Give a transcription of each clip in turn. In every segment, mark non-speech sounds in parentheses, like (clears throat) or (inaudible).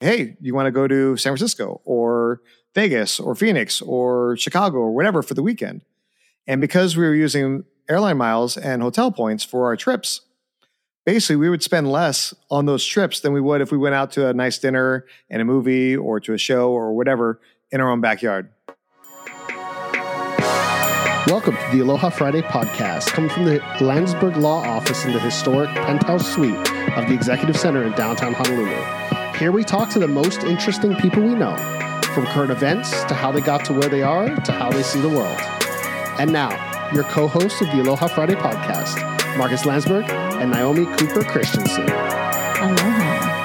hey, you want to go to San Francisco or Vegas or Phoenix or Chicago or whatever for the weekend. And because we were using airline miles and hotel points for our trips, basically we would spend less on those trips than we would if we went out to a nice dinner and a movie or to a show or whatever in our own backyard. Welcome to the Aloha Friday podcast, coming from the Landsberg Law Office in the historic penthouse suite of the Executive Center in downtown Honolulu. Here we talk to the most interesting people we know, from current events to how they got to where they are to how they see the world. And now, your co hosts of the Aloha Friday podcast, Marcus Landsberg and Naomi Cooper Christensen. Aloha.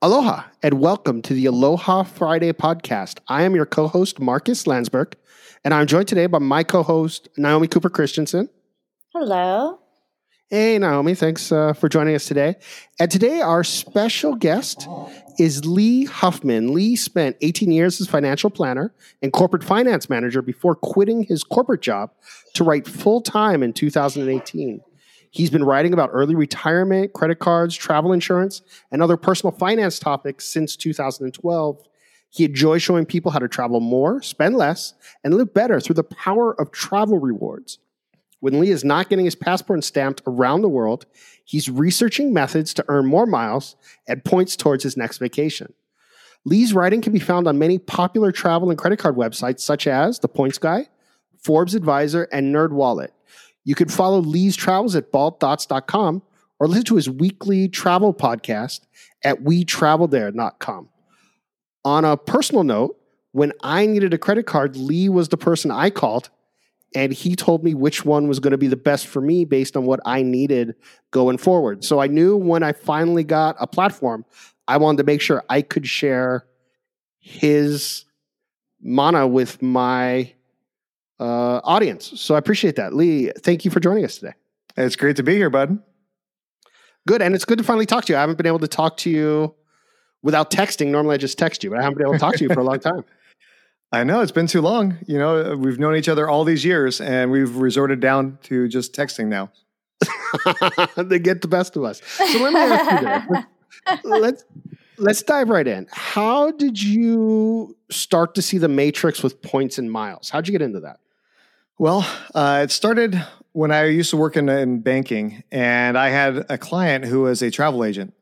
Aloha, and welcome to the Aloha Friday podcast. I am your co host, Marcus Landsberg, and I'm joined today by my co host, Naomi Cooper Christensen. Hello. Hey, Naomi, thanks uh, for joining us today. And today, our special guest is Lee Huffman. Lee spent 18 years as financial planner and corporate finance manager before quitting his corporate job to write full time in 2018. He's been writing about early retirement, credit cards, travel insurance, and other personal finance topics since 2012. He enjoys showing people how to travel more, spend less, and live better through the power of travel rewards. When Lee is not getting his passport stamped around the world, he's researching methods to earn more miles and points towards his next vacation. Lee's writing can be found on many popular travel and credit card websites such as The Points Guy, Forbes Advisor, and NerdWallet. You can follow Lee's travels at baldthoughts.com or listen to his weekly travel podcast at wetravelthere.com. On a personal note, when I needed a credit card, Lee was the person I called and he told me which one was going to be the best for me based on what I needed going forward. So I knew when I finally got a platform, I wanted to make sure I could share his mana with my uh, audience. So I appreciate that. Lee, thank you for joining us today. It's great to be here, bud. Good. And it's good to finally talk to you. I haven't been able to talk to you without texting. Normally I just text you, but I haven't been able to talk to you for a long time. I know it's been too long. You know, we've known each other all these years, and we've resorted down to just texting now. (laughs) they get the best of us. So let me ask you this. (laughs) Let's, let's dive right in. How did you start to see the matrix with points and miles? How'd you get into that? Well, uh, it started when I used to work in, in banking, and I had a client who was a travel agent.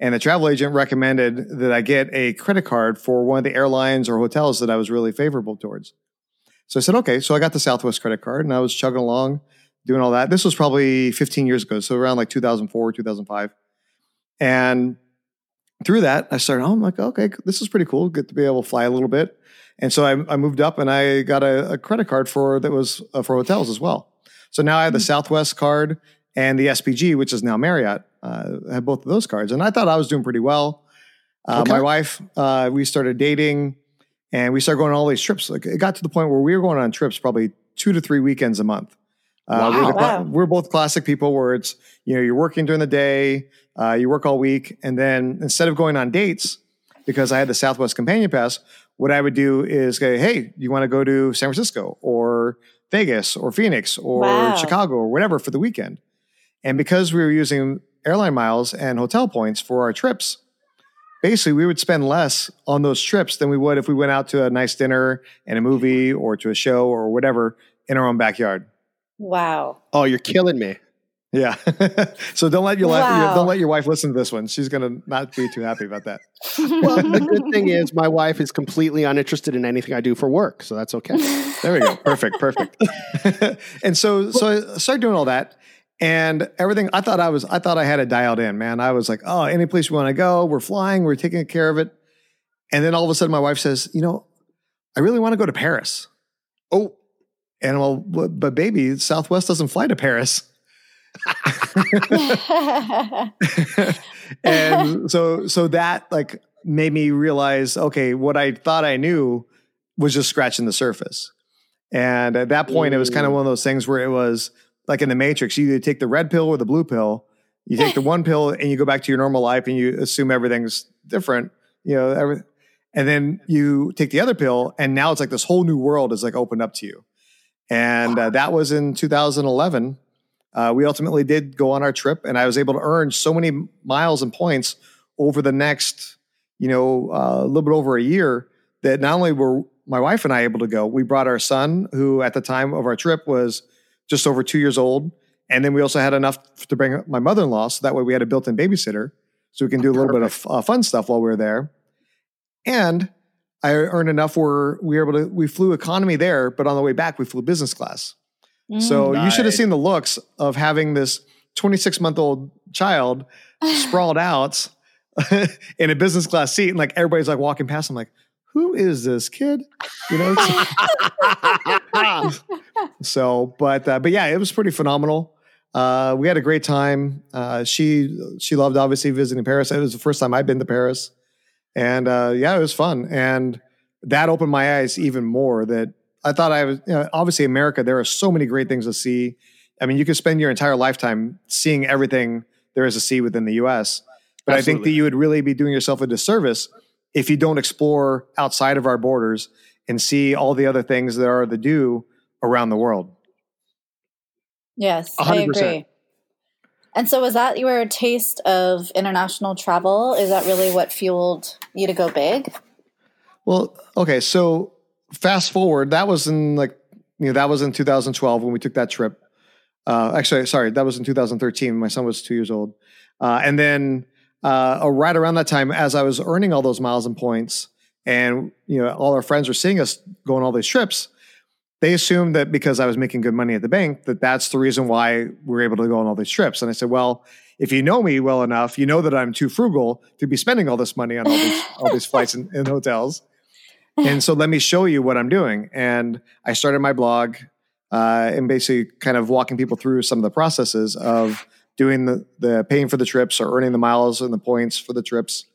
And the travel agent recommended that I get a credit card for one of the airlines or hotels that I was really favorable towards. So I said, okay. So I got the Southwest credit card and I was chugging along doing all that. This was probably 15 years ago. So around like 2004, 2005. And through that, I started, oh, I'm like, okay, this is pretty cool. Get to be able to fly a little bit. And so I, I moved up and I got a, a, credit card for that was uh, for hotels as well. So now I have the mm-hmm. Southwest card and the SPG, which is now Marriott uh, had both of those cards, and I thought I was doing pretty well. Uh, okay. My wife, uh, we started dating, and we started going on all these trips. Like it got to the point where we were going on trips probably two to three weekends a month. Uh, wow. We're, the, wow. we're, both classic people where it's you know you're working during the day, uh, you work all week, and then instead of going on dates, because I had the Southwest Companion Pass, what I would do is go, hey, you want to go to San Francisco or Vegas or Phoenix or wow. Chicago or whatever for the weekend. And because we were using airline miles and hotel points for our trips, basically we would spend less on those trips than we would if we went out to a nice dinner and a movie or to a show or whatever in our own backyard. Wow. Oh, you're killing me. Yeah. (laughs) so don't let your wow. wife don't let your wife listen to this one. She's gonna not be too happy about that. (laughs) well, the good thing (laughs) is my wife is completely uninterested in anything I do for work, so that's okay. There we go. Perfect. Perfect. and so so I started doing all that and everything i thought i was i thought i had it dialed in man. I was like oh any place we want to go we're flying we're taking care of it. And then all of a sudden my wife says you know i really want to go to paris. Oh. And well but baby southwest doesn't fly to paris. (laughs) And so so that like made me realize okay what i thought i knew was just scratching the surface. And at that point it was kind of one of those things where it was like in the Matrix, you either take the red pill or the blue pill. You take the (laughs) one pill and you go back to your normal life and you assume everything's different, you know, every, and then you take the other pill and now it's like this whole new world is like opened up to you. And uh, that was in 2011. uh, we ultimately did go on our trip, and I was able to earn so many miles and points over the next, you know, uh, a little bit over a year that not only were my wife and I able to go, we brought our son, who at the time of our trip was just over two years old, and then we also had enough to bring my mother-in-law, so that way we had a built-in babysitter, so we can do a little bit of uh, fun stuff while we were there, and I earned enough where we were able to we flew economy there, but on the way back we flew business class. So you should have seen the looks of having this 26 month old child (laughs) sprawled out (laughs) in a business class seat, and like everybody's like walking past. I'm like, who is this kid? You know. (laughs) so, but uh, but yeah, it was pretty phenomenal. Uh, we had a great time. Uh, she she loved obviously visiting Paris. It was the first time I'd been to Paris, and uh, yeah, it was fun. And that opened my eyes even more. That I thought I was you know, obviously America. There are so many great things to see. I mean, you could spend your entire lifetime seeing everything there is to see within the U.S. But I think that you would really be doing yourself a disservice if you don't explore outside of our borders and see all the other things that are the do around the world. Yes, A I hundred percent. agree. And so, was that your taste of international travel? Is that really what fueled you to go big? Well, okay, so fast forward, that was in like you know that was in 2012 when we took that trip. Uh, actually, sorry, that was in 2013. My son was two years old, uh, and then uh, right around that time, as I was earning all those miles and points, and you know all our friends were seeing us go on all these trips, they assumed that because I was making good money at the bank, that that's the reason why we were able to go on all these trips. And I said, well, if you know me well enough, you know that I'm too frugal to be spending all this money on all these all these flights and, and hotels. And so let me show you what I'm doing. And I started my blog uh, and basically kind of walking people through some of the processes of doing the, the paying for the trips or earning the miles and the points for the trips.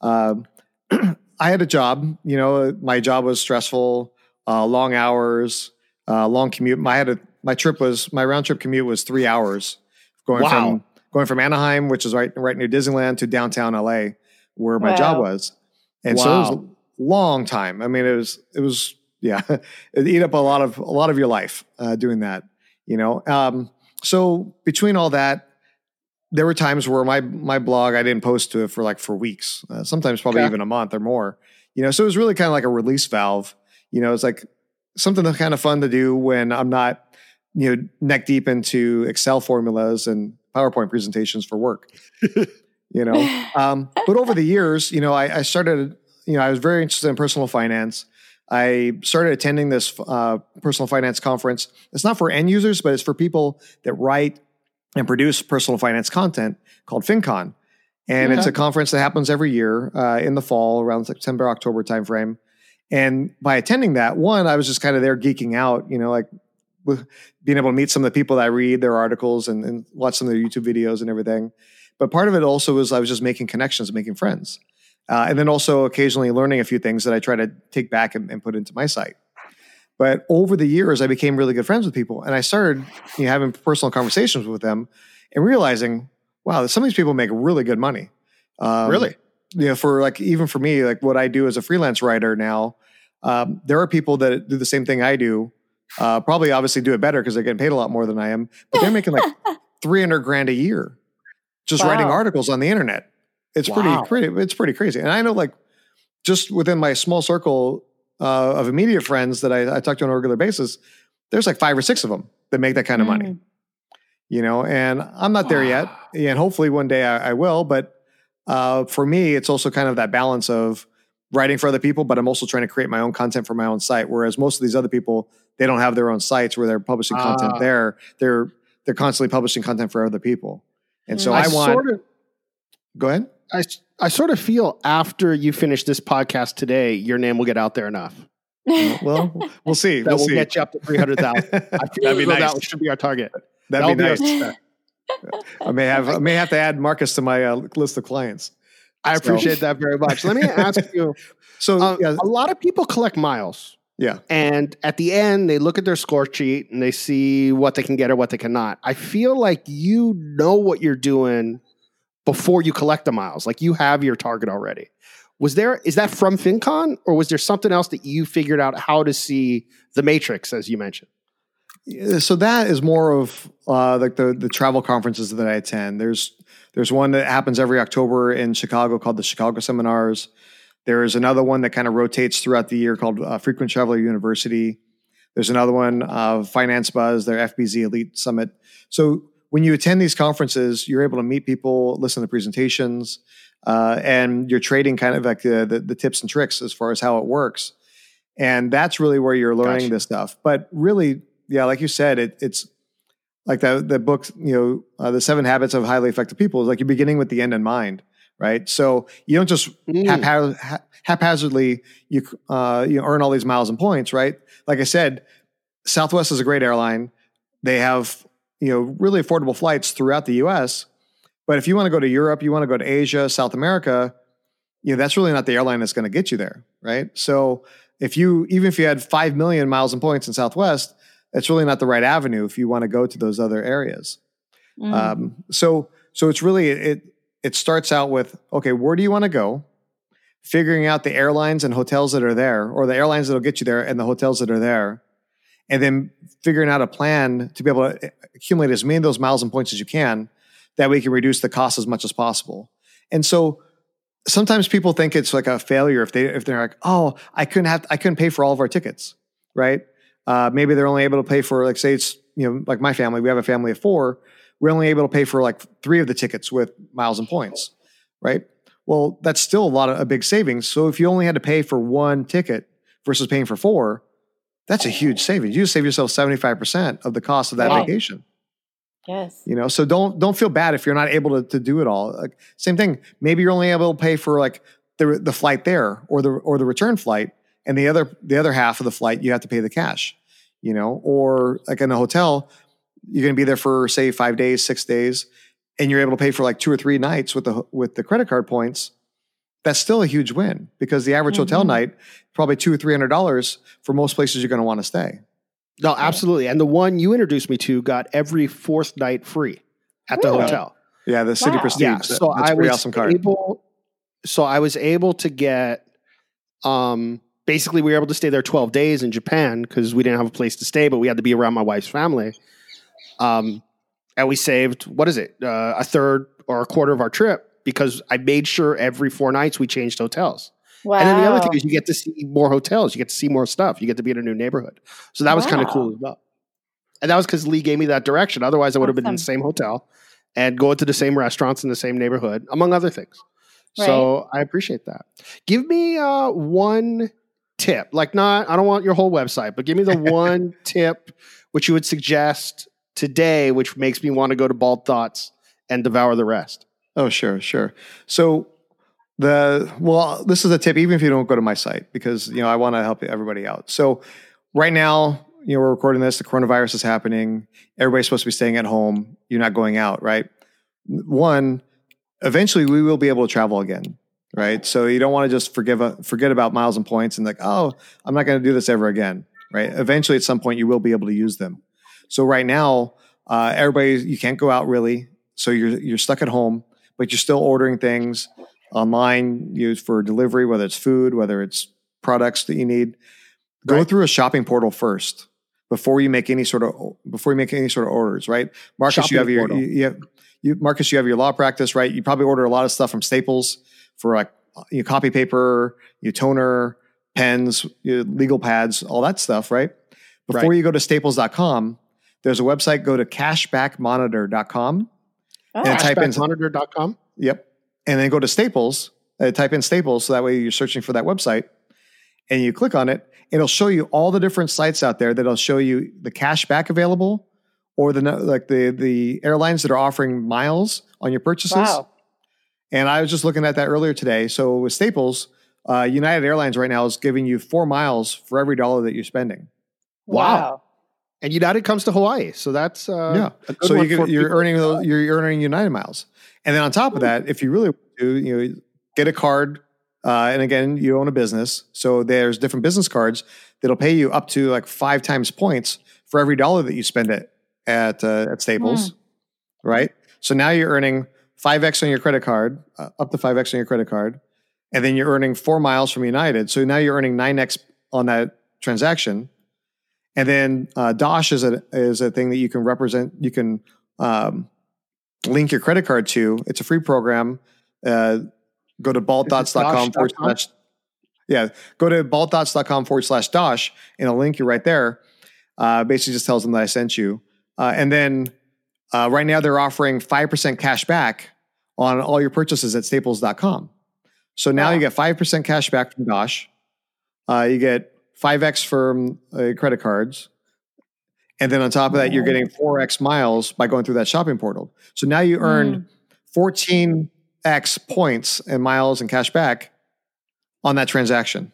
Um, (clears throat) I had a job, you know, my job was stressful, uh, long hours, uh, long commute. My had a, my trip was my round trip commute was three hours going Wow. from going from Anaheim, which is right right near Disneyland, to downtown LA, where my job was. And so it was a long time. I mean, it was it was yeah, (laughs) it eat up a lot of a lot of your life uh, doing that. You know, um, so between all that, there were times where my my blog I didn't post to it for like for weeks, uh, sometimes probably Okay. even a month or more. You know, so it was really kind of like a release valve. You know, it's like something that's kind of fun to do when I'm not you know neck deep into Excel formulas and PowerPoint presentations for work. you know, (laughs) um, but over the years, you know, I, I started. You know, I was very interested in personal finance. I started attending this uh, personal finance conference. It's not for end users, but it's for people that write and produce personal finance content called FinCon. And it's a conference that happens every year uh, in the fall, around September, October timeframe. And by attending that, one, I was just kind of there geeking out, you know, like with being able to meet some of the people that I read their articles and, and watch some of their YouTube videos and everything. But part of it also was I was just making connections, making friends. Uh, and then also occasionally learning a few things that I try to take back and, and put into my site. But over the years, I became really good friends with people, and I started you know, having personal conversations with them, and realizing, wow, some of these people make really good money. Um, Really? you know, for like even for me, like what I do as a freelance writer now, um, there are people that do the same thing I do. Uh, probably, obviously, do it better because they're getting paid a lot more than I am, but they're making like (laughs) three hundred grand a year just writing articles on the internet. It's Wow. pretty, pretty, it's pretty crazy. And I know, like, just within my small circle uh, of immediate friends that I, I talk to on a regular basis, there's like five or six of them that make that kind of money. Mm. You know, and I'm not there yet, and hopefully one day I, I will. But uh, for me, it's also kind of that balance of writing for other people, but I'm also trying to create my own content for my own site. Whereas most of these other people, they don't have their own sites where they're publishing content Ah. there. They're they're constantly publishing content for other people. And so Mm. I, I want. sort of go ahead. I, I sort of feel after you finish this podcast today, your name will get out there enough. Well, we'll (laughs) see. That we'll will see. get you up to 300,000. (laughs) I feel That'd be nice. that should be our target. That'd be That'll nice. be our success. I may have I may have to add Marcus to my uh, list of clients. I appreciate that very much. Let me ask (laughs) you So uh, yeah, a lot of people collect miles. yeah, And at the end, they look at their score sheet and they see what they can get or what they cannot. I feel like you know what you're doing before you collect the miles. Like you have your target already. Was there is that from FinCon or was there something else that you figured out how to see the matrix as you mentioned? So that is more of uh, like the the travel conferences that I attend. There's there's one that happens every October in Chicago called the Chicago Seminars. There is another one that kind of rotates throughout the year called uh, Frequent Traveler University. There's another one, uh, Finance Buzz, their FBZ Elite Summit. So when you attend these conferences, you're able to meet people, listen to presentations, uh, and you're trading kind of like the, the, the tips and tricks as far as how it works. And that's really where you're learning gotcha. this stuff. But really, yeah, like you said, it, it's like the the book, you know, uh, the Seven Habits of Highly Effective People is like you're beginning with the end in mind, right? So you don't just mm. haphaz- ha- haphazardly you uh, you earn all these miles and points, right? Like I said, Southwest is a great airline. They have you know really affordable flights throughout the U.S. But if you want to go to Europe, you want to go to Asia, South America, you know, that's really not the airline that's going to get you there, right? So if you, even if you had 5 million miles and points in Southwest, that's really not the right avenue if you want to go to those other areas. Mm. Um, so, so it's really, it, it starts out with, okay, where do you want to go? Figuring out the airlines and hotels that are there, or the airlines that'll get you there and the hotels that are there. And then figuring out a plan to be able to accumulate as many of those miles and points as you can that we can reduce the cost as much as possible. And so sometimes people think it's like a failure if they if they're like, oh, I couldn't have I couldn't pay for all of our tickets, right? Uh, maybe they're only able to pay for like say it's you know like my family, we have a family of four, we're only able to pay for like three of the tickets with miles and points, right? Well, that's still a lot of a big savings. So if you only had to pay for one ticket versus paying for four, that's a huge savings. You save yourself seventy five percent of the cost of that vacation. Yes. You know, so don't don't feel bad if you're not able to, to do it all. Like same thing. Maybe you're only able to pay for like the the flight there or the or the return flight, and the other the other half of the flight you have to pay the cash. You know, or like in a hotel, you're going to be there for say five days, six days, and you're able to pay for like two or three nights with the with the credit card points. That's still a huge win because the average mm-hmm. hotel night probably two or three hundred dollars for most places you're going to want to stay. No, absolutely. And the one you introduced me to got every fourth night free at the hotel. Yeah, the Citi wow. Prestige. Yeah, so That's I was awesome card. able. So I was able to get. Um, basically, we were able to stay there twelve days in Japan because we didn't have a place to stay, but we had to be around my wife's family. Um, and we saved what is it, uh, a third or a quarter of our trip because I made sure every four nights we changed hotels. Wow. And then the other thing is you get to see more hotels, you get to see more stuff, you get to be in a new neighborhood. So that was wow. kind of cool as well. And that was because Lee gave me that direction. Otherwise, I would have been in the same hotel and going to the same restaurants in the same neighborhood, among other things. Right. So I appreciate that. Give me uh, one tip, like not, I don't want your whole website, but give me the (laughs) one tip which you would suggest today, which makes me want to go to Bald Thoughts and devour the rest. Oh, sure, sure. So the well, this is a tip, even if you don't go to my site, because you know I want to help everybody out. So right now, you know, we're recording this. The coronavirus is happening. Everybody's supposed to be staying at home. You're not going out, right? One, eventually we will be able to travel again, right? So you don't want to just forgive a, forget about miles and points and like, oh, I'm not going to do this ever again, right? Eventually, at some point, you will be able to use them. So right now, uh, everybody, you can't go out really. So you're you're stuck at home, but you're still ordering things online used for delivery, whether it's food, whether it's products that you need. Go right. through a shopping portal first before you make any sort of before you make any sort of orders, right? Marcus, shopping you have your you, you, have you Marcus, you have your law practice, right? You probably order a lot of stuff from Staples for like your copy paper, your toner, pens, your legal pads, all that stuff, right? Before right. you go to staples.com, there's a website, go to cashbackmonitor.com. Oh. And type in monitor.com. Yep and then go to Staples, uh, type in Staples, so that way you're searching for that website, and you click on it. It'll show you all the different sites out there that'll show you the cash back available, or the like the the airlines that are offering miles on your purchases. Wow. And I was just looking at that earlier today. So with Staples, uh, United Airlines right now is giving you four miles for every dollar that you're spending. Wow. wow. And United comes to Hawaii, so that's uh, yeah. So you you're earning those, you're earning United miles. And then on top of that, if you really do, you know, get a card. Uh, and again, you own a business, so there's different business cards that'll pay you up to like five times points for every dollar that you spend it at uh, at Staples, mm. right? So now you're earning five x on your credit card, uh, up to five x on your credit card, and then you're earning four miles from United. So now you're earning nine x on that transaction, And then uh, Dosh is a is a thing that you can represent. You can um, link your credit card to. It's a free program. Uh, go to baldthoughts.com forward slash. Yeah, go to baldthoughts.com forward slash Dosh, and I'll link you right there. Uh, basically, just tells them that I sent you. Uh, and then uh, right now they're offering five percent cash back on all your purchases at Staples.com. So now Wow. you get five percent cash back from Dosh. Uh, you get five x from uh, credit cards, and then on top of that, you're getting four x miles by going through that shopping portal. So now you earned fourteen x points and miles and cash back on that transaction.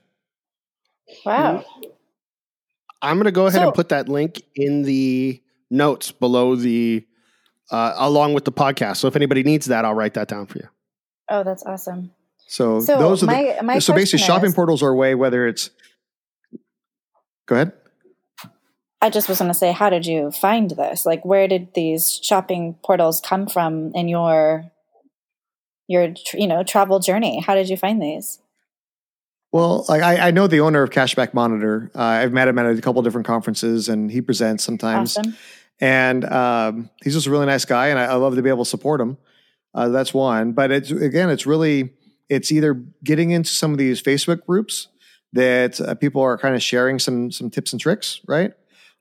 Wow. I'm going to go ahead So- and put that link in the notes below the, uh, along with the podcast. So if anybody needs that, I'll write that down for you. Oh, that's awesome. So, So those are the, my my so basically question shopping is- portals are a way whether it's go ahead I just was going to say, how did you find this? Like, where did these shopping portals come from in your your you know travel journey? How did you find these? well like I, I know the owner of cashback monitor uh, i've met him at a couple different conferences and he presents sometimes Awesome. and um, he's just a really nice guy and I, I love to be able to support him uh, that's one but it's again it's really it's either getting into some of these facebook groups that uh, people are kind of sharing some some tips and tricks right?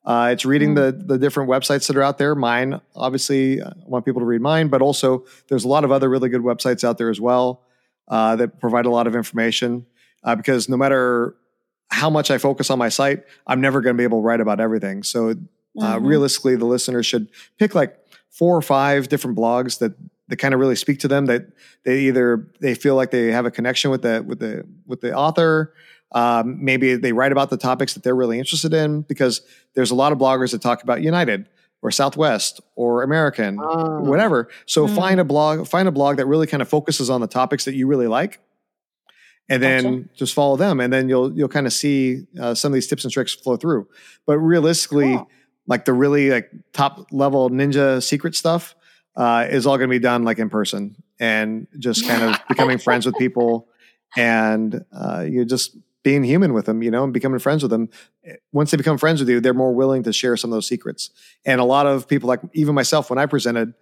Uh, it's reading the the different websites that are out there. Mine obviously uh, i want people to read mine but also there's a lot of other really good websites out there as well uh, that provide a lot of information uh, because no matter how much i focus on my site i'm never going to be able to write about everything. So uh, Mhm. realistically the listener should pick like four or five different blogs that that kind of really speak to them that they either they feel like they have a connection with the with the with the author um, maybe they write about the topics that they're really interested in because there's a lot of bloggers that talk about united or southwest or american Ah. whatever so Mm. find a blog find a blog that really kind of focuses on the topics that you really like and then Gotcha. just follow them and then you'll you'll kind of see uh, some of these tips and tricks flow through but realistically Cool. like the really like top level ninja secret stuff uh, is all going to be done like in person and just kind of (laughs) becoming friends with people and uh, you're just being human with them you know and becoming friends with them eh, once they become friends with you they're more willing to share some of those secrets and a lot of people like even myself when i presented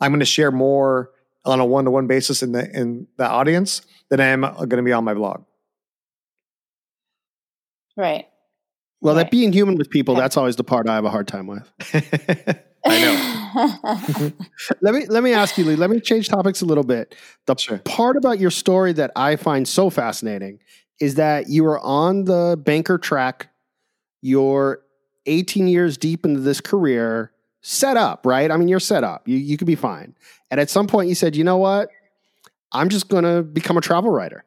i'm going to share more on a one-to-one basis in the in the audience than i am uh, going to be on my blog Right. Well, Right. that being human with people, that's always the part I have a hard time with. (laughs) (laughs) i know (laughs) Let me let me ask you, Lee. Let me change topics a little bit. The Sure. part about your story that I find so fascinating is that you were on the banker track. You're 18 years deep into this career, set up, right? I mean, you're set up. You you could be fine. And at some point, you said, "You know what? I'm just going to become a travel writer."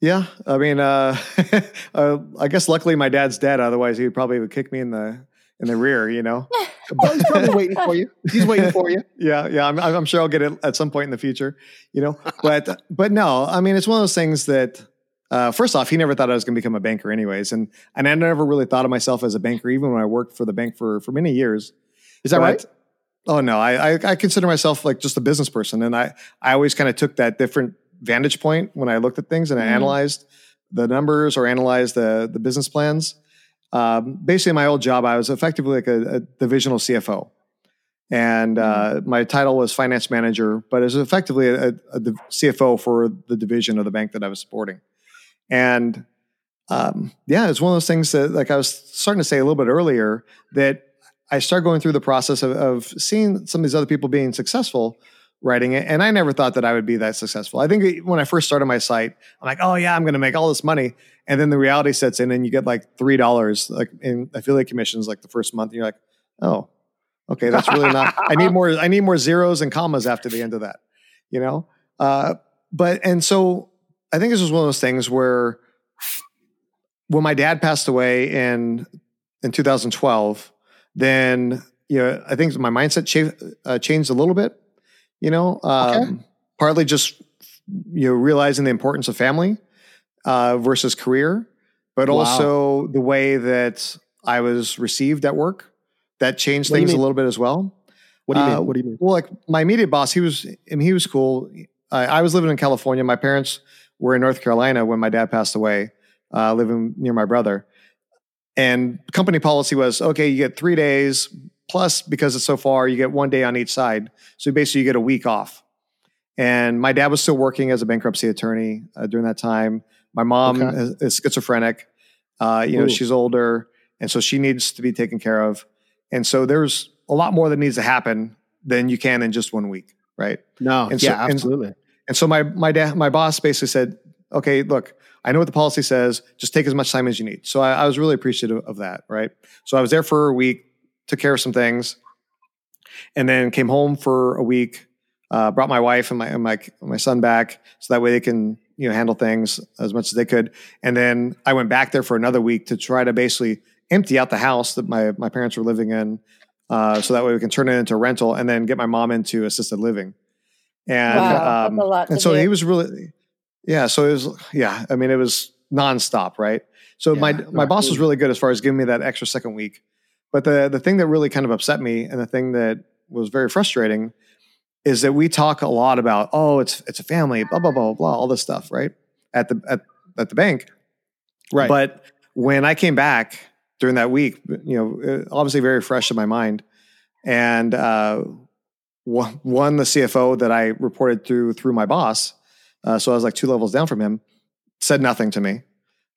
Yeah, I mean, uh, (laughs) uh, I guess luckily my dad's dead. Otherwise, he would probably would kick me in the in the rear. You know. (laughs) Well, he's probably waiting for you. He's waiting for you. (laughs) yeah, yeah. I'm, I'm sure I'll get it at some point in the future. You know, but but no, I mean, it's one of those things that. Uh, first off, he never thought I was going to become a banker, anyways, and and I never really thought of myself as a banker, even when I worked for the bank for for many years. Is that But- right? Oh no, I, I I consider myself like just a business person, and I I always kind of took that different vantage point when I looked at things and I Mhm. analyzed the numbers or analyzed the the business plans. Um, basically, my old job, I was effectively like a, a divisional CFO, and uh, my title was finance manager, but it was effectively a, a div- CFO for the division of the bank that I was supporting. And um, yeah, it's one of those things that, like I was starting to say a little bit earlier, that I started going through the process of, of seeing some of these other people being successful writing it. And I never thought that I would be that successful. I think when I first started my site, I'm like, oh yeah, I'm going to make all this money. And then the reality sets in and you get like $3 like in affiliate commissions, like the first month. And you're like, oh, okay, that's really not, (laughs) I need more, I need more zeros and commas after the end of that, you know? Uh, but, and so I think this was one of those things where when my dad passed away in, in 2012, then, you know, I think my mindset cha- uh, changed a little bit you know um, Okay. partly just you know realizing the importance of family uh, versus career but Wow. also the way that i was received at work that changed What things a little bit as well What do you Uh, mean? What do you mean? well like my immediate boss he was I mean, he was cool I, I was living in california my parents were in north carolina when my dad passed away uh, living near my brother And company policy was okay, you get three days plus because it's so far, you get one day on each side. So basically, you get a week off. And my dad was still working as a bankruptcy attorney uh, during that time. My mom Okay. is, is schizophrenic. Uh, you know, she's older, and so she needs to be taken care of. And so there's a lot more that needs to happen than you can in just one week, right? No, And so- yeah, and- absolutely. And so my my dad, my boss basically said, "Okay, look, I know what the policy says. Just take as much time as you need." So I, I was really appreciative of that, right? So I was there for a week, took care of some things, and then came home for a week. Uh, brought my wife and my and my my son back, so that way they can you know handle things as much as they could. And then I went back there for another week to try to basically empty out the house that my my parents were living in, uh, so that way we can turn it into a rental and then get my mom into assisted living. And Wow, um, that's a lot and so do. he was really, yeah. So it was, yeah. I mean, it was nonstop, right? So my Yeah, my boss was really good as far as giving me that extra second week. But the the thing that really kind of upset me, and the thing that was very frustrating, is that we talk a lot about, oh, it's it's a family, blah blah blah blah, all this stuff, right? At the at at the bank, Right. but when I came back during that week, you know, uh, obviously very fresh in my mind, and uh, one, one the CFO that I reported through through my boss, uh, so I was like two levels down from him, said nothing to me.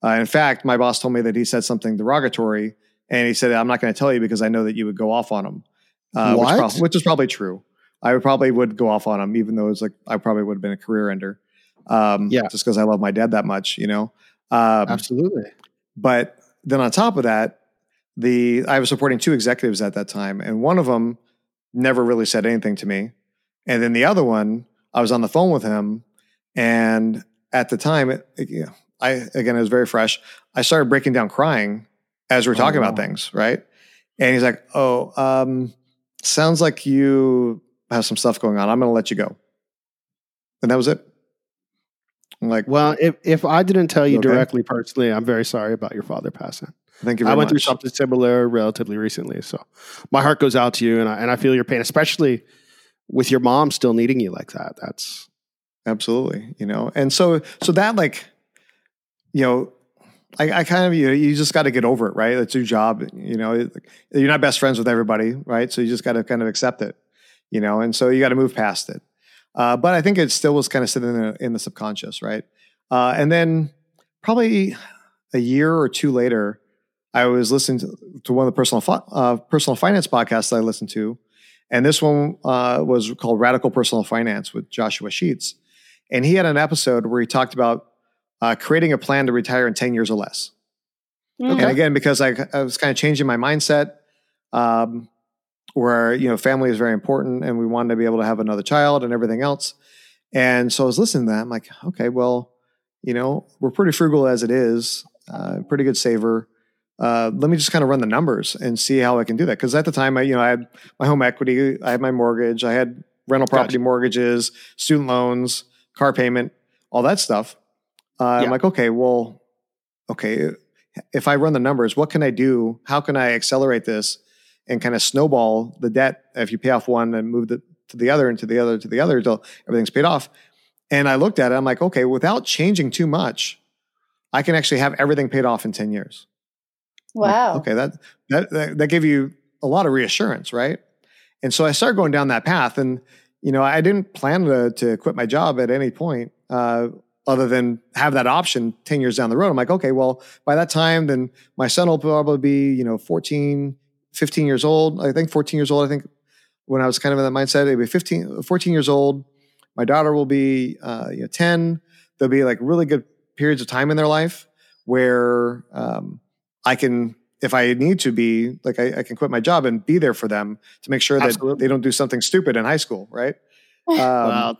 Uh, in fact, my boss told me that he said something derogatory, and he said, "I'm not going to tell you because I know that you would go off on him," uh? Which, prob- which is probably true. I would probably would go off on him, even though it's like I probably would have been a career ender. Um, Yeah. just because I love my dad that much, you know. Um, absolutely. but then on top of that, the I was supporting two executives at that time, and one of them never really said anything to me, and then the other one, I was on the phone with him, and at the time, it, it- you know, I again it was very fresh. I started breaking down, crying as we we're Oh, talking wow. about things, right? And he's like, "Oh, um, sounds like you have some stuff going on. I'm going to let you go," and that was it. I'm like, Well, if if I didn't tell you Okay. directly personally, I'm very sorry about your father passing. "Thank you very I went through something similar relatively recently, so my heart goes out to you, and I and I feel your pain, especially with your mom still needing you like that. That's absolutely you know and so so that like you know i, I kind of you know you just got to get over it right? It's your job you know you're not best friends with everybody right? So you just got to kind of accept it you know and so you got to move past it. Uh, but i think it still was kind of sitting in the, in the subconscious right? Uh, and then probably a year or two later i was listening to, to one of the personal fi- uh, personal finance podcasts that i listened to and this one uh, was called radical personal finance with joshua sheats. And he had an episode where he talked about uh, creating a plan to retire in 10 years or less. Mm. And again, because I, I was kind of changing my mindset, um, where, you know, family is very important and we wanted to be able to have another child and everything else. And so I was listening to that. I'm like, okay, well, you know, we're pretty frugal as it is, uh, pretty good saver. Uh, let me just kind of run the numbers and see how I can do that. Because at the time, I, you know, I had my home equity, I had my mortgage, I had rental property Gotcha. mortgages, student loans, car payment, all that stuff. Uh, I'm like, okay, well, okay, if I run the numbers, what can I do? How can I accelerate this and kind of snowball the debt if you pay off one and move the, to the other and to the other to the other until everything's paid off? And I looked at it, I'm like, okay, without changing too much, I can actually have everything paid off in 10 years. Like, Wow. okay, that, that that that gave you a lot of reassurance, right? And so I started going down that path, and you know, I didn't plan to to quit my job at any point, uh, other than have that option ten years down the road. I'm like, okay, well, by that time, then my son will probably be you know 14, 15 years old. I think 14 years old. I think when I was kind of in that mindset, it'd be 15, 14 years old. My daughter will be uh, you know 10. There'll be like really good periods of time in their life where um, I can, if I need to be, like I, I can quit my job and be there for them to make sure that Absolutely. they don't do something stupid in high school, right? (laughs) Um, well,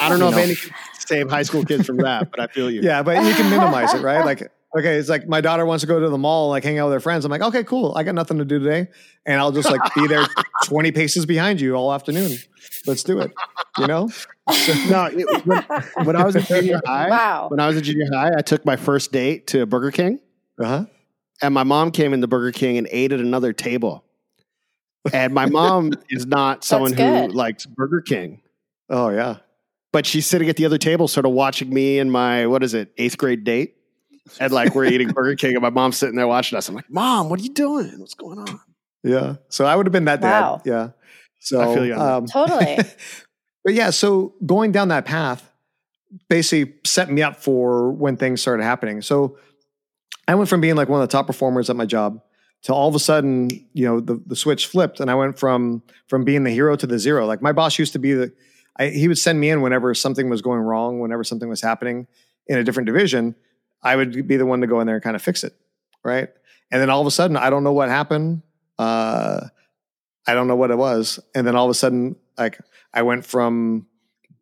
I don't know you if know. Any can save high school kids from that, but I feel you. (laughs) yeah, but you can minimize it, right? (laughs) Like, okay, it's like my daughter wants to go to the mall, like hang out with her friends. I'm like, okay, cool. I got nothing to do today, and I'll just like be there (laughs) 20 paces behind you all afternoon. Let's do it. You know? No, it, when, when I was in junior high, wow. when I was in junior high, I took my first date to Burger King, Uh huh. and my mom came in the Burger King and ate at another table. And my mom is not someone who likes Burger King, Oh yeah. But she's sitting at the other table, sort of watching me and my what is it, eighth grade date. and like we're eating Burger King, and my mom's sitting there watching us. I'm like, Mom, what are you doing? What's going on? Yeah. So I would have been that Wow. dad. Yeah. So I feel you um, Totally. (laughs) but yeah, so going down that path basically set me up for when things started happening. So I went from being like one of the top performers at my job to all of a sudden, you know, the, the switch flipped and I went from from being the hero to the zero. Like my boss used to be the I, he would send me in whenever something was going wrong, whenever something was happening in a different division, I would be the one to go in there and kind of fix it, right? And then all of a sudden, I don't know what happened. Uh, I don't know what it was, and then all of a sudden, like I went from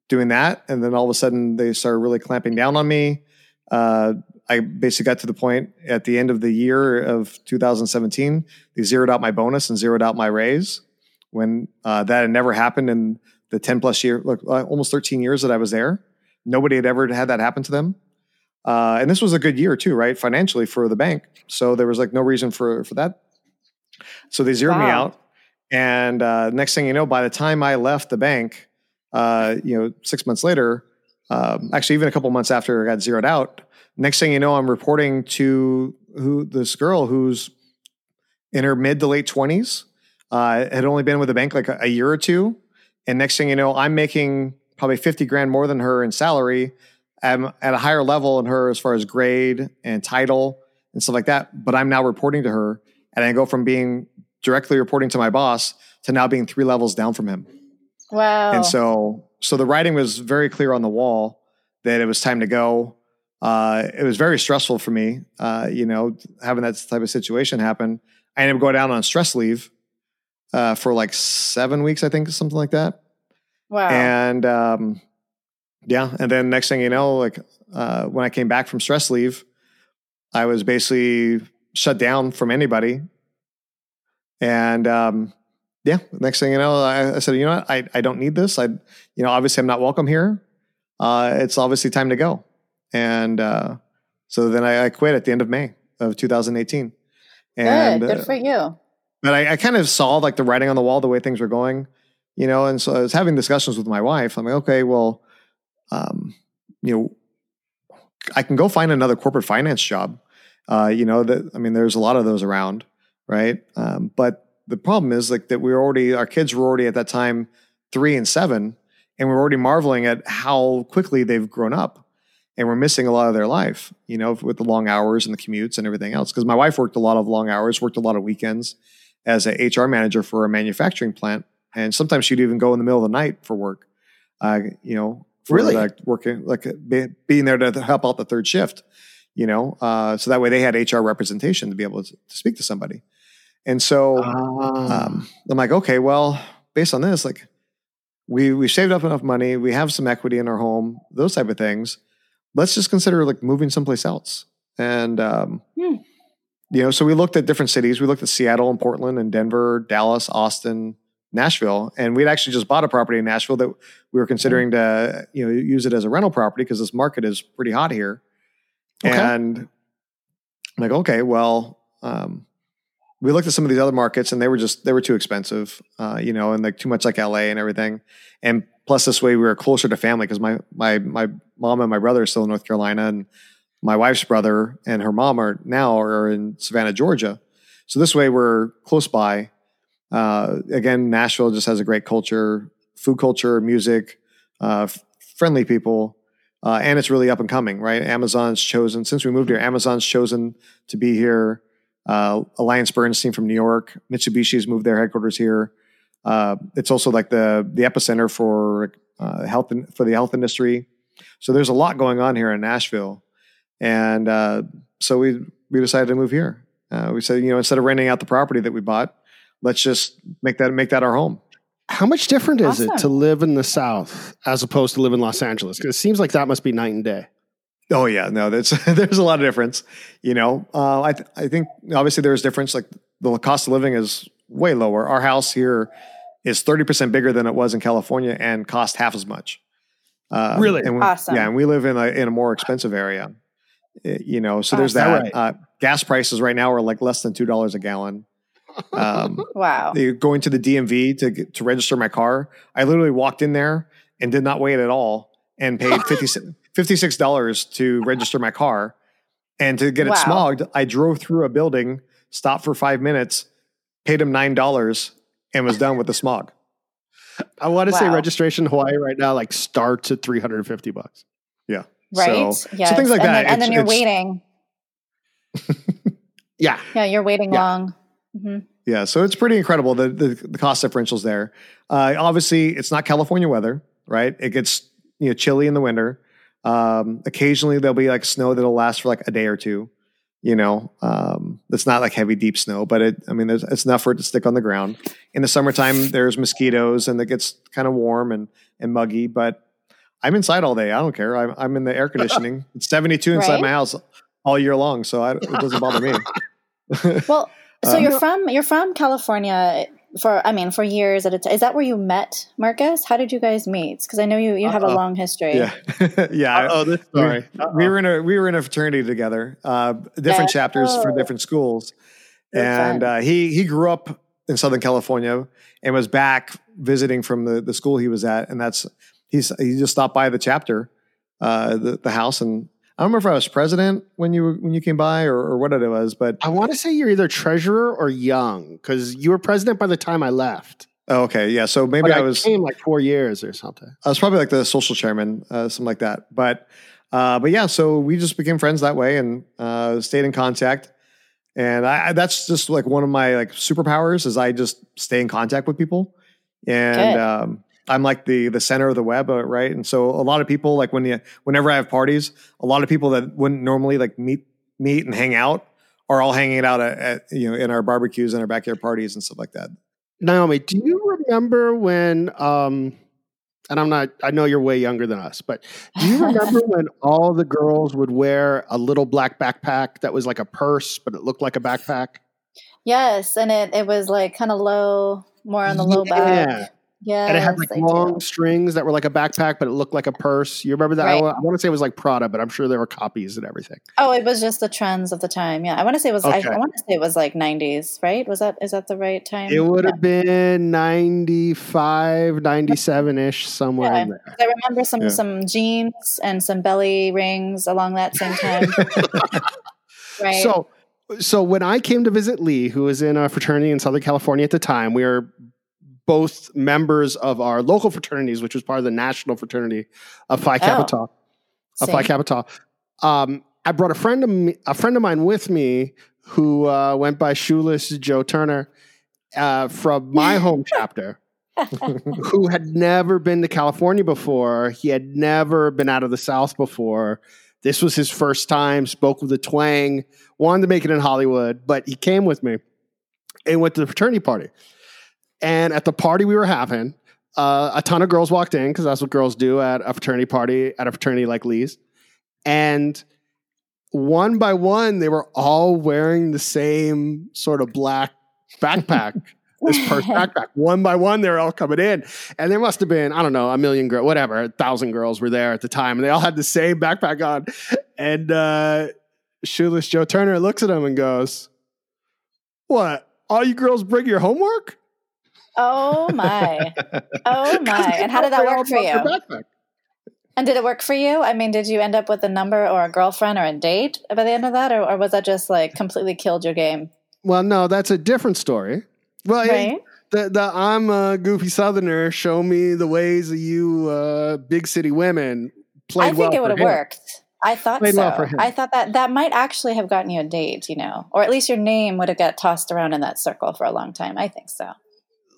doing that, and then all of a sudden they started really clamping down on me. Uh, I basically got to the point at the end of the year of 2017, they zeroed out my bonus and zeroed out my raise when uh, that had never happened in the 10 plus year, look, uh, almost 13 years that I was there. Nobody had ever had that happen to them. Uh, and this was a good year too, right? Financially for the bank. So there was like no reason for, for that. So they zeroed me out. And uh, next thing you know, by the time I left the bank, uh, you know, six months later, um, actually even a couple months after I got zeroed out, next thing you know, I'm reporting to who this girl who's in her mid to late twenties, uh, had only been with the bank like a, a year or two, and next thing you know, I'm making probably fifty grand more than her in salary. I'm at a higher level than her as far as grade and title and stuff like that. But I'm now reporting to her, and I go from being directly reporting to my boss to now being three levels down from him. Wow. And so, so the writing was very clear on the wall that it was time to go. Uh, it was very stressful for me, uh, you know, having that type of situation happen. I ended up going down on stress leave uh, for like seven weeks, I think, something like that. wow. And um, yeah, and then next thing you know, like uh, when I came back from stress leave, I was basically shut down from anybody. And um, yeah, next thing you know, I, I said, you know what, I, I don't need this. I, you know, obviously I'm not welcome here. Uh, it's obviously time to go. And uh, so then I, I quit at the end of May of 2018. And good. uh, Good for you. But I, I kind of saw like the writing on the wall, the way things were going, you know, and so I was having discussions with my wife. I'm like, okay, well, um, you know, I can go find another corporate finance job. Uh, you know, that I mean, there's a lot of those around, right? Um, but the problem is like that we were already our kids were already at that time three and seven, and we're already marveling at how quickly they've grown up, and we're missing a lot of their life, you know, with the long hours and the commutes and everything else. Because my wife worked a lot of long hours, worked a lot of weekends as a HR manager for a manufacturing plant, and sometimes she'd even go in the middle of the night for work. Uh, you know, for Really? like working like be, being there to help out the third shift. You know, uh, so that way they had HR representation to be able to, to speak to somebody. And so Ah. um, I'm like, okay, well, based on this, like we we saved up enough money, we have some equity in our home, those type of things. Let's just consider like moving someplace else. And um, Hmm. You know, so we looked at different cities. We looked at Seattle and Portland and Denver, Dallas, Austin, Nashville, and we'd actually just bought a property in Nashville that we were considering to you know use it as a rental property because this market is pretty hot here. Okay. And I'm like, okay, well, um, we looked at some of these other markets and they were just they were too expensive, uh, you know, and like too much like LA and everything. And plus, this way we were closer to family because my my my mom and my brother are still in North Carolina, and my wife's brother and her mom are now are in Savannah, Georgia. So this way we're close by. Uh, again, Nashville just has a great culture, food culture, music, uh, f- friendly people, uh, and it's really up and coming. Right? Amazon's chosen since we moved here. Amazon's chosen to be here. Uh, Alliance Bernstein from New York, Mitsubishi's moved their headquarters here. Uh, it's also like the the epicenter for uh, health in, for the health industry. So there's a lot going on here in Nashville, and uh, so we we decided to move here. Uh, we said, you know, instead of renting out the property that we bought, let's just make that make that our home. How much different is it to live in the South as opposed to live in Los Angeles? Because it seems like that must be night and day. Oh yeah, no, that's (laughs) there's a lot of difference. You know, uh, I th- I think obviously there's difference. Like the cost of living is way lower. Our house here is thirty percent bigger than it was in California and cost half as much. Uh, Really? And we, Awesome. Yeah, and we live in a in a more expensive area. Uh, You know, so there's that that. right? Uh, gas prices right now are like less than two dollars a gallon. Um, (laughs) Wow. they- going to the DMV to get, to register my car. I literally walked in there and did not wait at all and paid (laughs) 50, $56 to register my car. And to get it Wow. smogged, I drove through a building, stopped for five minutes, paid him nine dollars, and was done with the smog. I want to say registration in Hawaii right now like starts at 350 bucks. Right. So- so yes. things like and that, Then, and then you're waiting. (laughs) Yeah. Yeah, you're waiting Yeah. long. hmm Yeah, so it's pretty incredible the the, the cost differentials there. Uh, obviously, it's not California weather, right? It gets you know chilly in the winter. Um, occasionally, there'll be like snow that'll last for like a day or two. You know, um, it's not like heavy, deep snow, but it. I mean, there's it's enough for it to stick on the ground. In the summertime, there's mosquitoes, and it gets kind of warm and and muggy. But I'm inside all day. I don't care. I'm I'm in the air conditioning. (laughs) It's 72 inside Right? my house all year long, so I, it doesn't bother me. (laughs) Well, so Uh, you're from you're from California for I mean for years at a time. Is that where you met Marcus? How did you guys meet? Because I know you you have a Uh-oh. long history. yeah, (laughs) yeah. oh, this We- story. we were in a we were in a fraternity together, uh, different Yeah. chapters for Oh. different schools, So and uh, he he grew up in Southern California and was back visiting from the the school he was at, and that's he's he just stopped by the chapter, uh, the the house, and I don't remember if I was president when you when you came by or, or what it was, but I want to say you're either treasurer or young because you were president by the time I left. oh, okay, yeah. So maybe But I I was came like four years or something. I was probably like the social chairman, uh, something like that. But uh, but yeah, so we just became friends that way and uh, stayed in contact. And I, I that's just like one of my like superpowers is I just stay in contact with people. And Good. um, I'm like the the center of the web, uh, right? And so a lot of people like when you whenever I have parties, a lot of people that wouldn't normally like meet meet and hang out are all hanging out at, at you know in our barbecues and our backyard parties and stuff like that. Naomi, do you remember when? Um, and I'm not. I know you're way younger than us, but do you remember (laughs) when all the girls would wear a little black backpack that was like a purse, but it looked like a backpack? Yes, and it it was like kind of low, more on the low Yeah. back. Yeah, and it had like I long do. strings that were like a backpack, but it looked like a purse. You remember that? I, Right. wa- I want to say it was like Prada, but I'm sure there were copies and everything. Oh, it was just the trends of the time. Yeah, I want to say it was. Okay. I, I want to say it was like '90s, right? Was that is that the right time? It would Yeah. have been 95, 97 ish, somewhere Yeah. in there. I remember some Yeah. some jeans and some belly rings along that same time. (laughs) right. So, so when I came to visit Lee, who was in a fraternity in Southern California at the time, we were both members of our local fraternities, which was part of the national fraternity of Phi Kappa of Phi Kappa Tau. Um, I brought a friend of me, a friend of mine with me who uh, went by Shoeless Joe Turner uh, from my (laughs) home chapter, who had never been to California before. He had never been out of the South before. This was his first time. Spoke with a twang. Wanted to make it in Hollywood, but he came with me and went to the fraternity party. And at the party we were having, uh, a ton of girls walked in because that's what girls do at a fraternity party at a fraternity like Lee's. And one by one, they were all wearing the same sort of black backpack, (laughs) this purse backpack. One by one, they were all coming in. And there must have been, I don't know, a million girls, whatever, a thousand girls were there at the time. And they all had the same backpack on. And uh, Shoeless Joe Turner looks at him and goes, What? All you girls bring your homework? Oh my, oh (laughs) my! And how did that work for you? And did it work for you? I mean, did you end up with a number or a girlfriend or a date by the end of that, or, or was that just like completely killed your game? Well, no, that's a different story. Well, it- Right? the, the I'm a goofy Southerner. Show me the ways of you uh, big city women. Played I think well it would have worked. I thought Played so. well for him. I thought that that might actually have gotten you a date, you know, or at least your name would have got tossed around in that circle for a long time. I think so.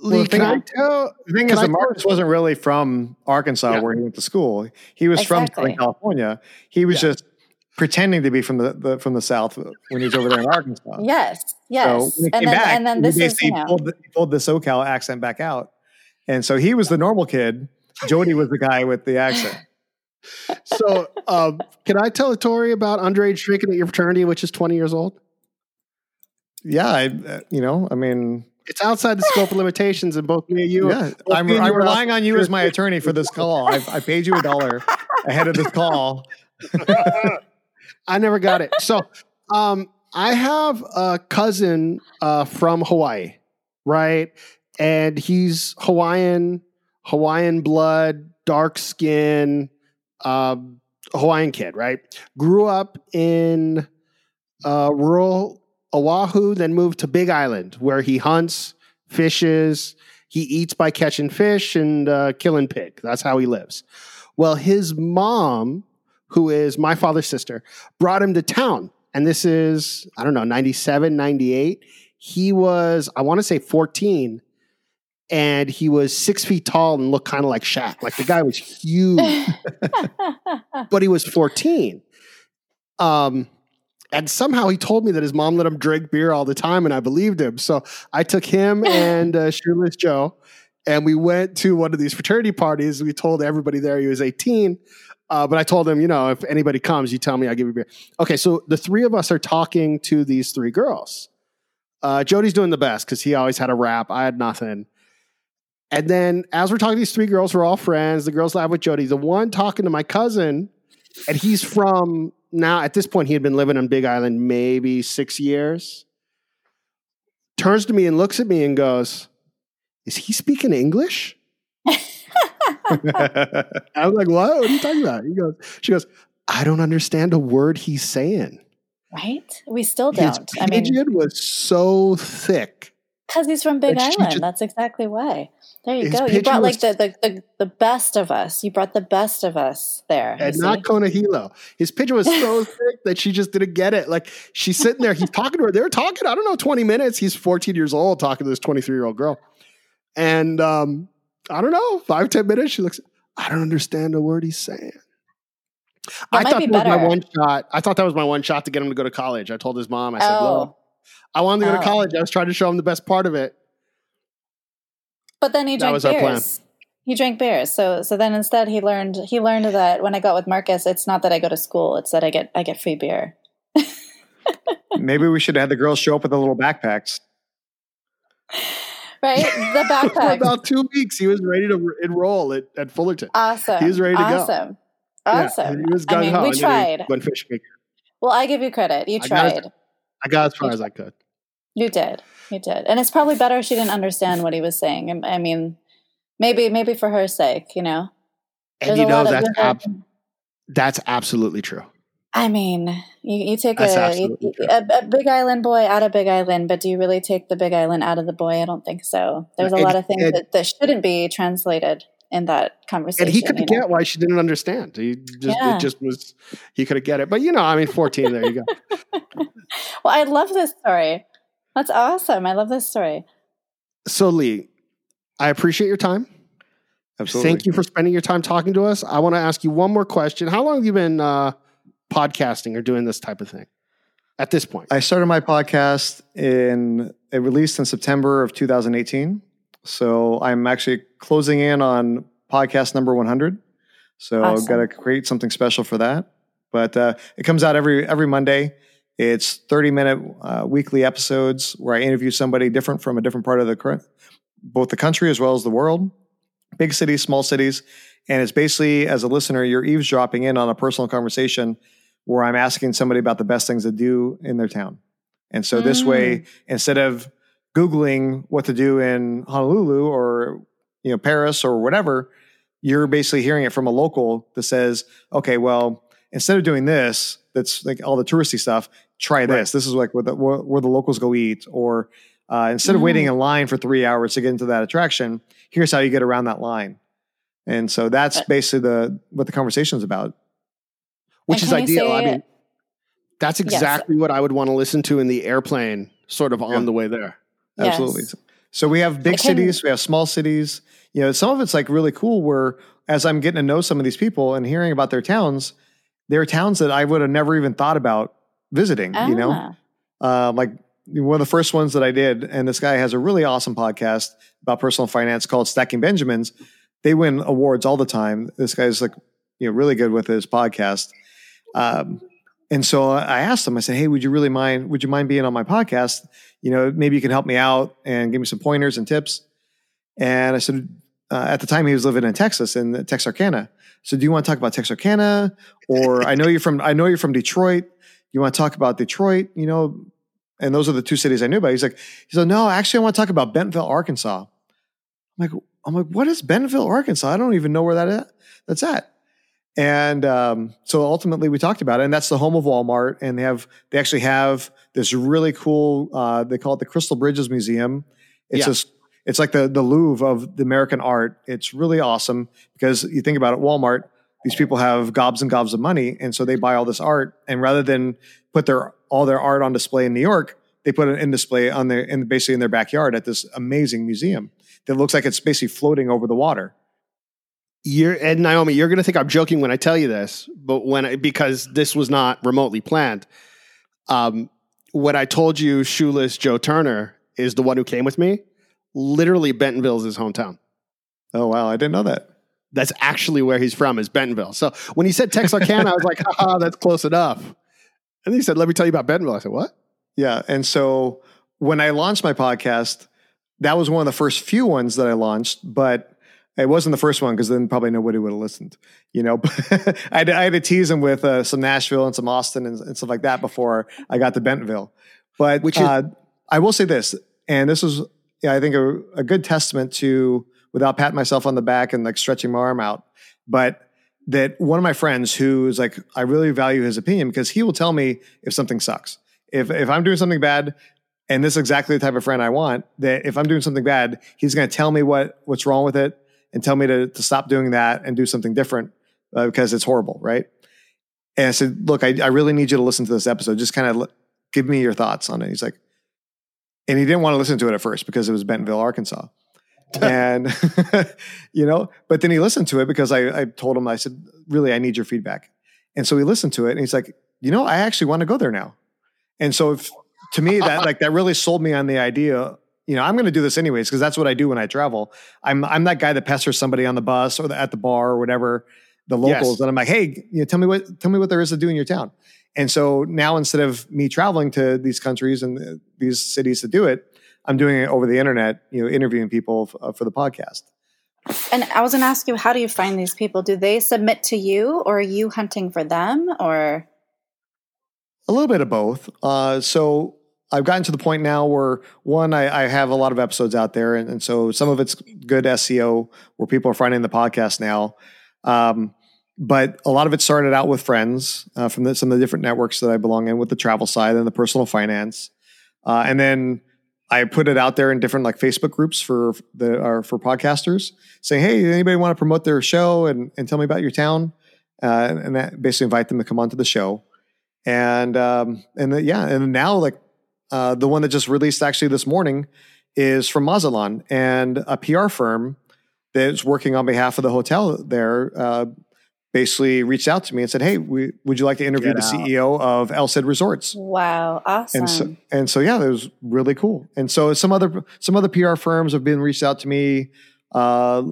Lee, Well, can I think- tell? The thing is, I that Marcus wasn't really from Arkansas Yeah. where he went to school. He was from Southern California. He was Yeah. just pretending to be from the, the from the South when he was over there in Arkansas. Yes, (laughs) yes. So when he and came then back, and then he this is basically you know, pulled, the, he pulled the SoCal accent back out, and so he was the normal kid. Jody was the guy with the accent. (laughs) So, um, can I tell a story about underage drinking at your fraternity, which is 20 years old? Yeah, I, uh, you know, I mean, It's outside the scope of (laughs) limitations, and both me and you. yeah, both I'm, me and I'm you relying on you as my attorney for this call. I've, I paid you a dollar ahead of this call. (laughs) I never got it. So, um, I have a cousin uh, from Hawaii, right? And he's Hawaiian, Hawaiian blood, dark skin, um, Hawaiian kid, right? Grew up in uh, rural Oahu, then moved to Big Island, where he hunts, fishes, he eats by catching fish and uh, killing pig. That's how he lives. Well, his mom, who is my father's sister, brought him to town. And this is, I don't know, 97, 98. He was, I want to say 14 and he was six feet tall and looked kind of like Shaq. Like the guy was huge, (laughs) (laughs) but he was 14. Um, and somehow he told me that his mom let him drink beer all the time, and I believed him. So I took him (laughs) and uh, Shirtless Joe, and we went to one of these fraternity parties. We told everybody there he was 18. Uh, but I told him, you know, if anybody comes, you tell me, I'll give you beer. Okay, so the three of us are talking to these three girls. Uh, Jody's doing the best because he always had a rap. I had nothing. And then as we're talking to these three girls, we're all friends. The girls laugh with Jody. The one talking to my cousin, and he's from now at this point, he had been living on Big Island maybe six years. Turns to me and looks at me and goes, Is he speaking English? (laughs) I was like, What? What are you talking about? He goes, She goes, I don't understand a word he's saying. Right? We still don't. His I mean, was so thick. Because he's from Big Island. Just, That's exactly why. There you go. You brought like the, the, the the best of us. You brought the best of us there. And not Kona Hilo. His pidgin was so (laughs) thick that she just didn't get it. Like she's sitting there, he's talking to her. They're talking, I don't know, 20 minutes. He's 14 years old talking to this 23 year old girl. And um, I don't know, five ten minutes, she looks, I don't understand a word he's saying. That I thought that better. was my one shot. I thought that was my one shot to get him to go to college. I told his mom, I said, oh. I wanted to go oh. to college. I was trying to show him the best part of it. But then he drank beers. He drank beers. So so then instead he learned he learned that when I got with Marcus, it's not that I go to school, it's that I get I get free beer. (laughs) Maybe we should have had the girls show up with the little backpacks. Right? The backpack. (laughs) For about two weeks, he was ready to enroll at, at Fullerton. Awesome. He was ready to awesome. go. Awesome. Yeah, he was gung I mean, we tried. Went fishing. Well, I give you credit. You tried. I got as, I got as far as I could. You did. You did. And it's probably better she didn't understand what he was saying. I mean, maybe maybe for her sake, you know. And you know that's ab- that's absolutely true. I mean, you, you take a, you, a, a Big Island boy out of Big Island, but do you really take the Big Island out of the boy? I don't think so. There's a and, lot of things and, that, that shouldn't be translated in that conversation. And he could get know? why she didn't understand. He just yeah. it just was he could have get it. But you know, I mean, fourteen. there you go. (laughs) well, I love this story. That's awesome. I love this story. So, Lee, I appreciate your time. Absolutely. Thank you for spending your time talking to us. I want to ask you one more question. How long have you been uh, podcasting or doing this type of thing at this point? I started my podcast in, it released in September of 2018. So I'm actually closing in on podcast number 100. So awesome. I've got to create something special for that. But uh, it comes out every every Monday. It's 30 minute uh, weekly episodes where I interview somebody different from a different part of the current, both the country as well as the world, big cities, small cities. And it's basically, as a listener, you're eavesdropping in on a personal conversation where I'm asking somebody about the best things to do in their town. And so mm. this way, mm. instead of Googling what to do in Honolulu or you know Paris or whatever, you're basically hearing it from a local that says, okay, well, instead of doing this, that's like all the touristy stuff, try this. Right. This is like where the, where the locals go eat. Or uh, instead of waiting mm. in line for three hours to get into that attraction, here's how you get around that line. And so that's basically the what the conversation is about. Which is ideal. I mean, that's exactly yes. what I would want to listen to in the airplane, sort of on yeah. the way there. Absolutely. Yes. So we have big cities, we have small cities. You know, some of it's like really cool where as I'm getting to know some of these people and hearing about their towns, they're towns that I would have never even thought about visiting, ah. you know? Ah. Uh, like one of the first ones that I did, and this guy has a really awesome podcast about personal finance called Stacking Benjamins. They win awards all the time. This guy's like, you know, really good with his podcast. Um, and so I asked him, I said, Hey, would you really mind, would you mind being on my podcast? You know, maybe you can help me out and give me some pointers and tips. And I said, uh, at the time he was living in Texas in Texarkana. So do you want to talk about Texarkana or I know you're from, I know you're from Detroit you want to talk about Detroit, you know, and those are the two cities I knew about. He's like, he said, no, actually, I want to talk about Bentonville, Arkansas. I'm like, I'm like, what is Bentonville, Arkansas? I don't even know where that is. That's at. And um, so ultimately, we talked about it, and that's the home of Walmart. And they have they actually have this really cool. Uh, they call it the Crystal Bridges Museum. It's yeah. just it's like the the Louvre of the American art. It's really awesome because you think about it, Walmart. These people have gobs and gobs of money, and so they buy all this art. And rather than put their all their art on display in New York, they put it in display on their in basically in their backyard at this amazing museum that looks like it's basically floating over the water. You're and Naomi, you're going to think I'm joking when I tell you this, but when I, because this was not remotely planned. Um, when I told you shoeless Joe Turner is the one who came with me, literally Bentonville is his hometown. Oh wow, I didn't know that. That's actually where he's from is Bentonville. So when he said Texarkana, I was like, (laughs) "Ha, that's close enough." And he said, "Let me tell you about Bentonville." I said, "What?" Yeah, and so when I launched my podcast, that was one of the first few ones that I launched, but it wasn't the first one because then probably nobody would have listened. You know, (laughs) I, had, I had to tease him with uh, some Nashville and some Austin and, and, stuff like that before I got to Bentonville. But which is, uh, I will say this, and this was yeah, I think a, a good testament to without patting myself on the back and like stretching my arm out, but that one of my friends who's like I really value his opinion because he will tell me if something sucks. If if I'm doing something bad, and this is exactly the type of friend I want, that if I'm doing something bad, he's going to tell me what what's wrong with it and tell me to to stop doing that and do something different uh, because it's horrible, right? And I said, look, I, I really need you to listen to this episode. Just kind of l- give me your thoughts on it. He's like, and he didn't want to listen to it at first because it was Bentonville, Arkansas. (laughs) and (laughs) you know, but then he listened to it because I, I told him, I said, really, I need your feedback. And so he listened to it and he's like, you know, I actually want to go there now. And so if, to me, that like that really sold me on the idea. You know, I'm going to do this anyways because that's what I do when I travel. I'm I'm that guy that pesters somebody on the bus or the, at the bar or whatever, the locals, yes. and I'm like, hey, you know, tell me what tell me what there is to do in your town. And so now instead of me traveling to these countries and uh, these cities to do it, I'm doing it over the internet, you know, interviewing people f- uh, for the podcast. And I was going to ask you, how do you find these people? Do they submit to you, or are you hunting for them, or a little bit of both? Uh, so I've gotten to the point now where one, I, I have a lot of episodes out there, and, and, so some of it's good SEO where people are finding the podcast now. Um, but a lot of it started out with friends uh, from the, some of the different networks that I belong in with the travel side and the personal finance. Uh, and then I put it out there in different like Facebook groups for the are for podcasters saying, Hey, anybody want to promote their show and, and tell me about your town? Uh, and, and basically invite them to come onto the show. And, um, and the, yeah, and now like, uh, the one that just released actually this morning is from Mazatlan and a PR firm that's working on behalf of the hotel there, uh, basically reached out to me and said, "Hey, we, would you like to interview Get the out. CEO of El Cid Resorts?" Wow, awesome! And so, and so, yeah, it was really cool. And so, some other some other PR firms have been reached out to me uh,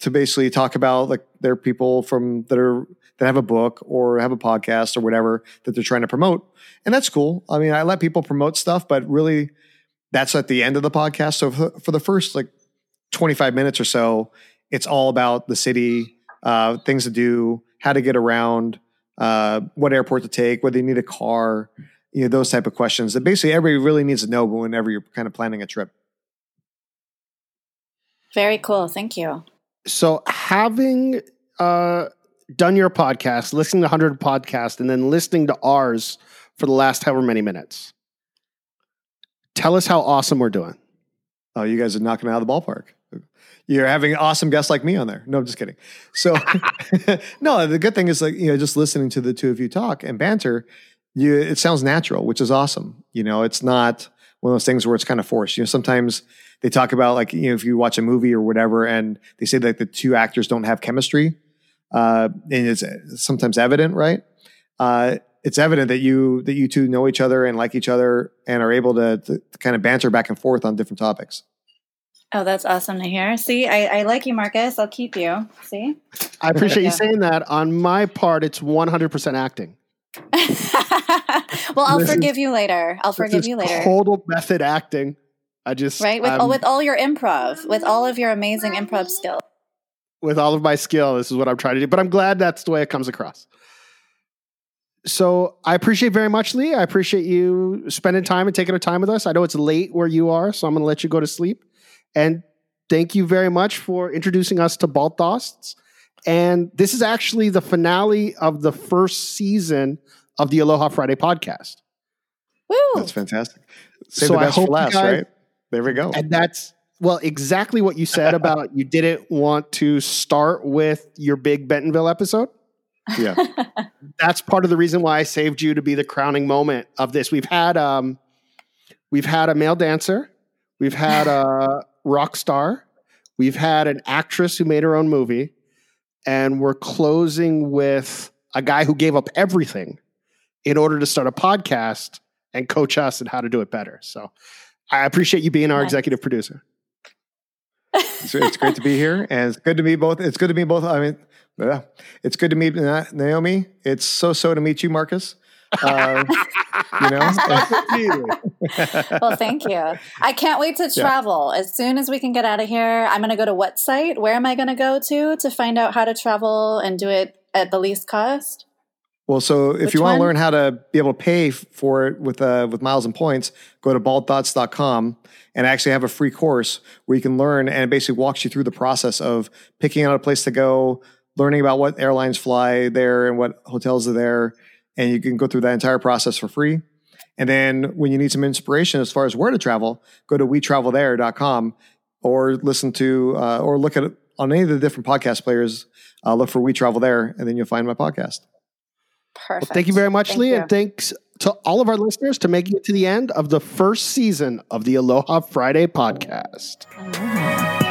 to basically talk about like their people from that are that have a book or have a podcast or whatever that they're trying to promote, and that's cool. I mean, I let people promote stuff, but really, that's at the end of the podcast. So for, for the first like twenty five minutes or so, it's all about the city uh, things to do, how to get around, uh, what airport to take, whether you need a car, you know, those type of questions that basically everybody really needs to know whenever you're kind of planning a trip. Very cool. Thank you. So having uh, done your podcast, listening to 100 podcasts, and then listening to ours for the last however many minutes, tell us how awesome we're doing. Oh, you guys are knocking out of the ballpark you're having awesome guests like me on there. No, I'm just kidding. So, (laughs) (laughs) no, the good thing is like you know, just listening to the two of you talk and banter, you it sounds natural, which is awesome. You know, it's not one of those things where it's kind of forced. You know, sometimes they talk about like you know if you watch a movie or whatever, and they say like the two actors don't have chemistry, uh, and it's sometimes evident, right? Uh, it's evident that you that you two know each other and like each other and are able to, to kind of banter back and forth on different topics. Oh, that's awesome to hear. See, I, I like you, Marcus. I'll keep you. See? I appreciate you saying that. On my part, it's 100% acting. (laughs) well, I'll this forgive is, you later. I'll forgive you later. Total method acting. I just right with um, with all your improv, with all of your amazing improv skills. With all of my skill, this is what I'm trying to do. But I'm glad that's the way it comes across. So I appreciate very much, Lee. I appreciate you spending time and taking the time with us. I know it's late where you are, so I'm going to let you go to sleep. And thank you very much for introducing us to Bald Thoughts And this is actually the finale of the first season of the Aloha Friday podcast. Woo! That's fantastic. Save so the best for last, guys, right? There we go. And that's well, exactly what you said about (laughs) you didn't want to start with your big Bentonville episode. Yeah. (laughs) That's part of the reason why I saved you to be the crowning moment of this. We've had um we've had a male dancer, we've had a (laughs) rock star, we've had an actress who made her own movie, and we're closing with a guy who gave up everything in order to start a podcast and coach us and how to do it better. So I appreciate you being our nice. executive producer. it's, (laughs) it's, great to be here, and it's good to be both. It's good to be both. I mean, yeah, it's good to meet Naomi. It's so so to meet you, Marcus. Uh, (laughs) you know. (laughs) well, thank you. I can't wait to travel. Yeah. As soon as we can get out of here, I'm going to go to what site? Where am I going to go to to find out how to travel and do it at the least cost? Well, so if Which you want to learn how to be able to pay for it with uh, with miles and points, go to baldthoughts.com and actually have a free course where you can learn and it basically walks you through the process of picking out a place to go, learning about what airlines fly there and what hotels are there, and you can go through that entire process for free. And then when you need some inspiration as far as where to travel, go to wetravelthere.com or listen to uh, or look at on any of the different podcast players. Uh, look for We Travel There, and then you'll find my podcast. Perfect. Well, thank you very much, thank Lee, you. and thanks to all of our listeners to making it to the end of the first season of the Aloha Friday podcast. Aloha.